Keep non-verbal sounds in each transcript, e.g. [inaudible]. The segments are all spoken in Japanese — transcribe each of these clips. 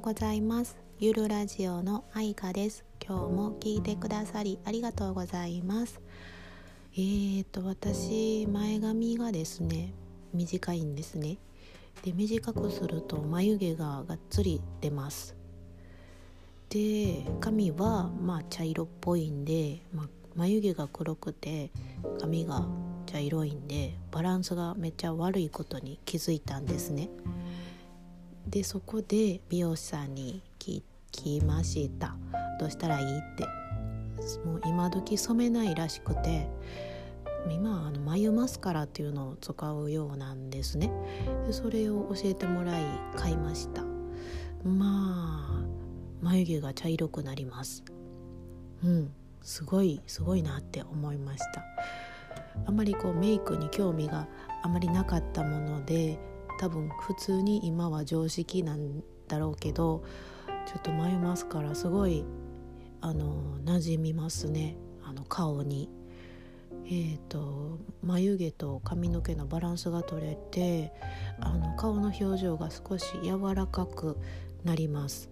うございます。ゆるラジオのあいかです。今日も聞いてくださりありがとうございます。えーと私前髪がですね短いんですね。で短くすると眉毛ががっつり出ます。で髪はまあ茶色っぽいんで、まあ、眉毛が黒くて髪が茶色いんでバランスがめっちゃ悪いことに気づいたんですね。でそこで美容師さんに聞きました。どうしたらいいって。もう今時染めないらしくて今あの眉マスカラっていうのを使うようなんですね。でそれを教えてもらい買いました。まあ眉毛が茶色くなります。うん。すごいすごいなって思いました。あまりこうメイクに興味があまりなかったもので多分普通に今は常識なんだろうけどちょっと眉マスカラすごいあの馴染みますねあの顔に。えーと、眉毛と髪の毛のバランスが取れてあの顔の表情が少し柔らかくなります。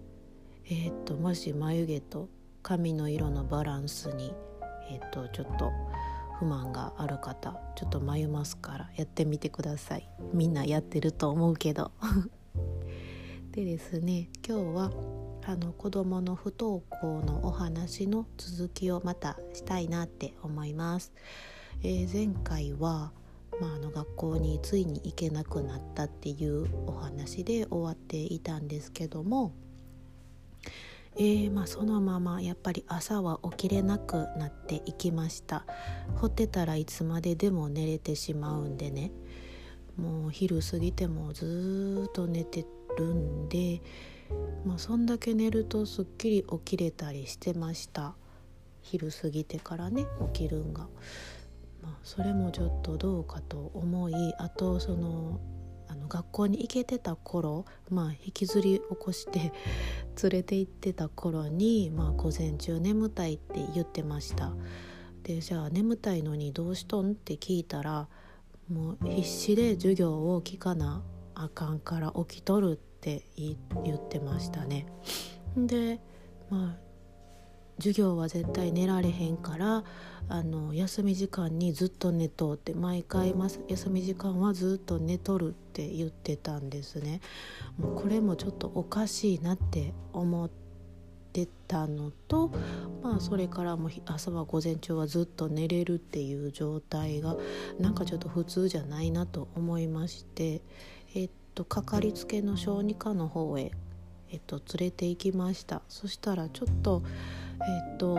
えーと、もし眉毛と髪の色のバランスに、えーとちょっと不満がある方ちょっと眉マスカラやってみてください。みんなやってると思うけど。[laughs] でですね今日はあの子どもの不登校のお話の続きをまたしたいなって思います、えー、前回はまあ、あの学校についに行けなくなったっていうお話で終わっていたんですけどもえー、まあ、そのままやっぱり朝は起きれなくなっていきました。ほってたらいつまででも寝れてしまうんでね。もう昼過ぎてもずっと寝てるんで、まあ、そんだけ寝るとすっきり起きれたりしてました。昼過ぎてからね起きるんが。まあ、それもちょっとどうかと思いあとその学校に行けてた頃、まあ、引きずり起こして [laughs] 連れて行ってた頃に、まあ、午前中眠たいって言ってました。でじゃあ眠たいのにどうしとんって聞いたらもう必死で授業を聞かなあかんから起きとるって言ってましたね。でまあ授業は絶対寝られへんからあの休み時間にずっと寝とうって毎回休み時間はずっと寝とるって言ってたんですね。もうこれもちょっとおかしいなって思ってたのと、まあ、それからも朝は午前中はずっと寝れるっていう状態がなんかちょっと普通じゃないなと思いましてえっとかかりつけの小児科の方へえっと、連れて行きましたそしたらちょっとえっと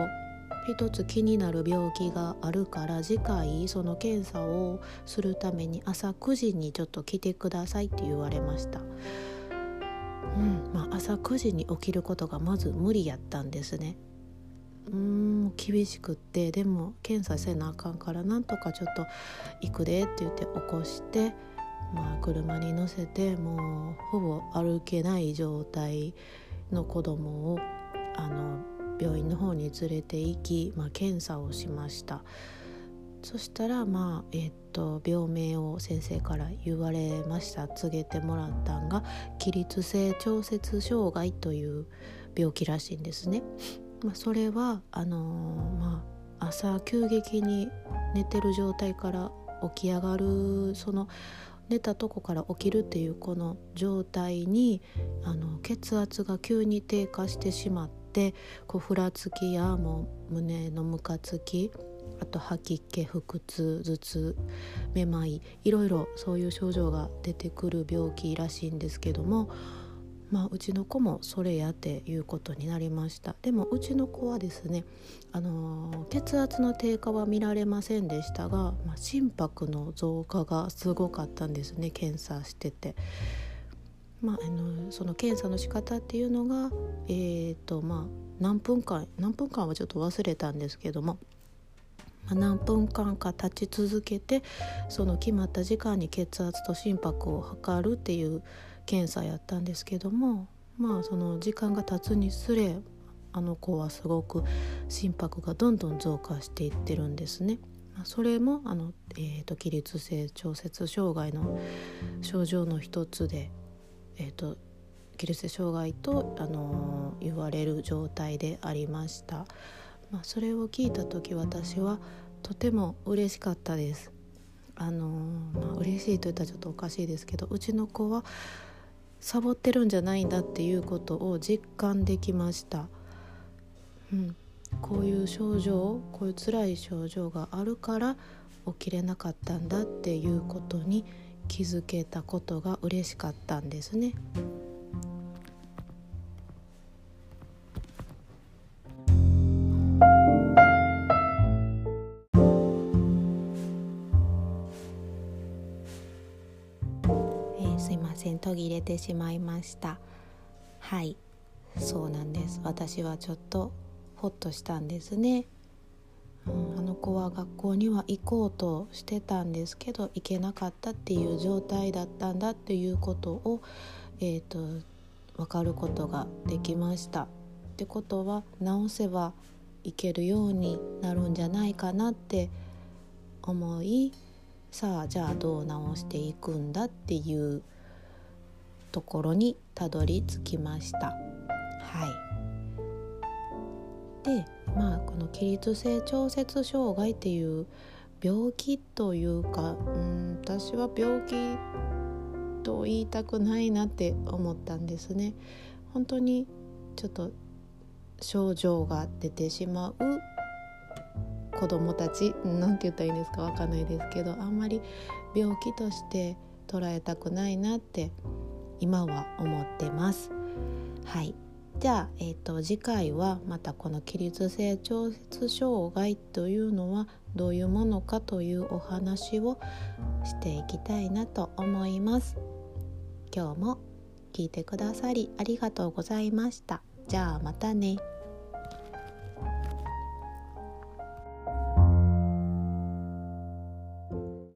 一つ気になる病気があるから次回その検査をするために朝9時にちょっと来てくださいって言われました。うんまあ、朝9時に起きることがまず無理やったんですね。うん厳しくってでも検査せなあかんからなんとかちょっと行くでって言って起こして、まあ、車に乗せてもうほぼ歩けない状態の子供をあの病院の方に連れて行き、まあ、検査をしましたそしたらまあえっと病名を先生から言われました告げてもらったんが起立性調節障害という病気らしいんですね。まあ、それはあのー、まあ、朝急激に寝てる状態から起き上がるその寝たとこから起きるっていうこの状態にあの血圧が急に低下してしまっってこうふらつきやもう胸のむかつきあと吐き気腹痛頭痛めまいいろいろそういう症状が出てくる病気らしいんですけどもまあ、うちの子もそれやっていうことになりましたでもうちの子はですね、あの血圧の低下は見られませんでしたが、まあ、心拍の増加がすごかったんですね検査してて。まあ、あのその検査の仕方っていうのが、えーとまあ、何分間何分間はちょっと忘れたんですけども、まあ、何分間か立ち続けてその決まった時間に血圧と心拍を測るっていう検査やったんですけどもまあその時間が経つにつれあの子はすごく心拍がどんどん増加していってるんですね。それもあの、えーと起立性調節障害の症状の一つでえーと、起立性障害と、あの言われる状態でありました。まあ、それを聞いた時私はとても嬉しかったです。あのまあ、嬉しいと言ったらちょっとおかしいですけどうちの子はサボってるんじゃないんだっていうことを実感できました。うん、こういう症状こういう辛い症状があるから起きれなかったんだっていうことに気づけたことが嬉しかったんですね。すいません途切れてしまいました。はいそうなんです。私はちょっとほっとしたんですね、あの子は学校には行こうとしてたんですけど行けなかったっていう状態だったんだっていうことを、えーと、分かることができました。ってことは直せばいけるようになるんじゃないかなって思いさあじゃあどう直していくんだっていうところにたどり着きました。はいでまあこの起立性調節障害っていう病気というかうん私は病気と言いたくないなって思ったんですね。本当にちょっと症状が出てしまう子供たちなんて言ったらいいんですかわかんないですけどあんまり病気として捉えたくないなって今は思ってます。はいじゃあ、えーと、次回はまたこの起立性調節障害というのはどういうものかというお話をしていきたいなと思います。今日も聞いてくださりありがとうございました。じゃあまたね。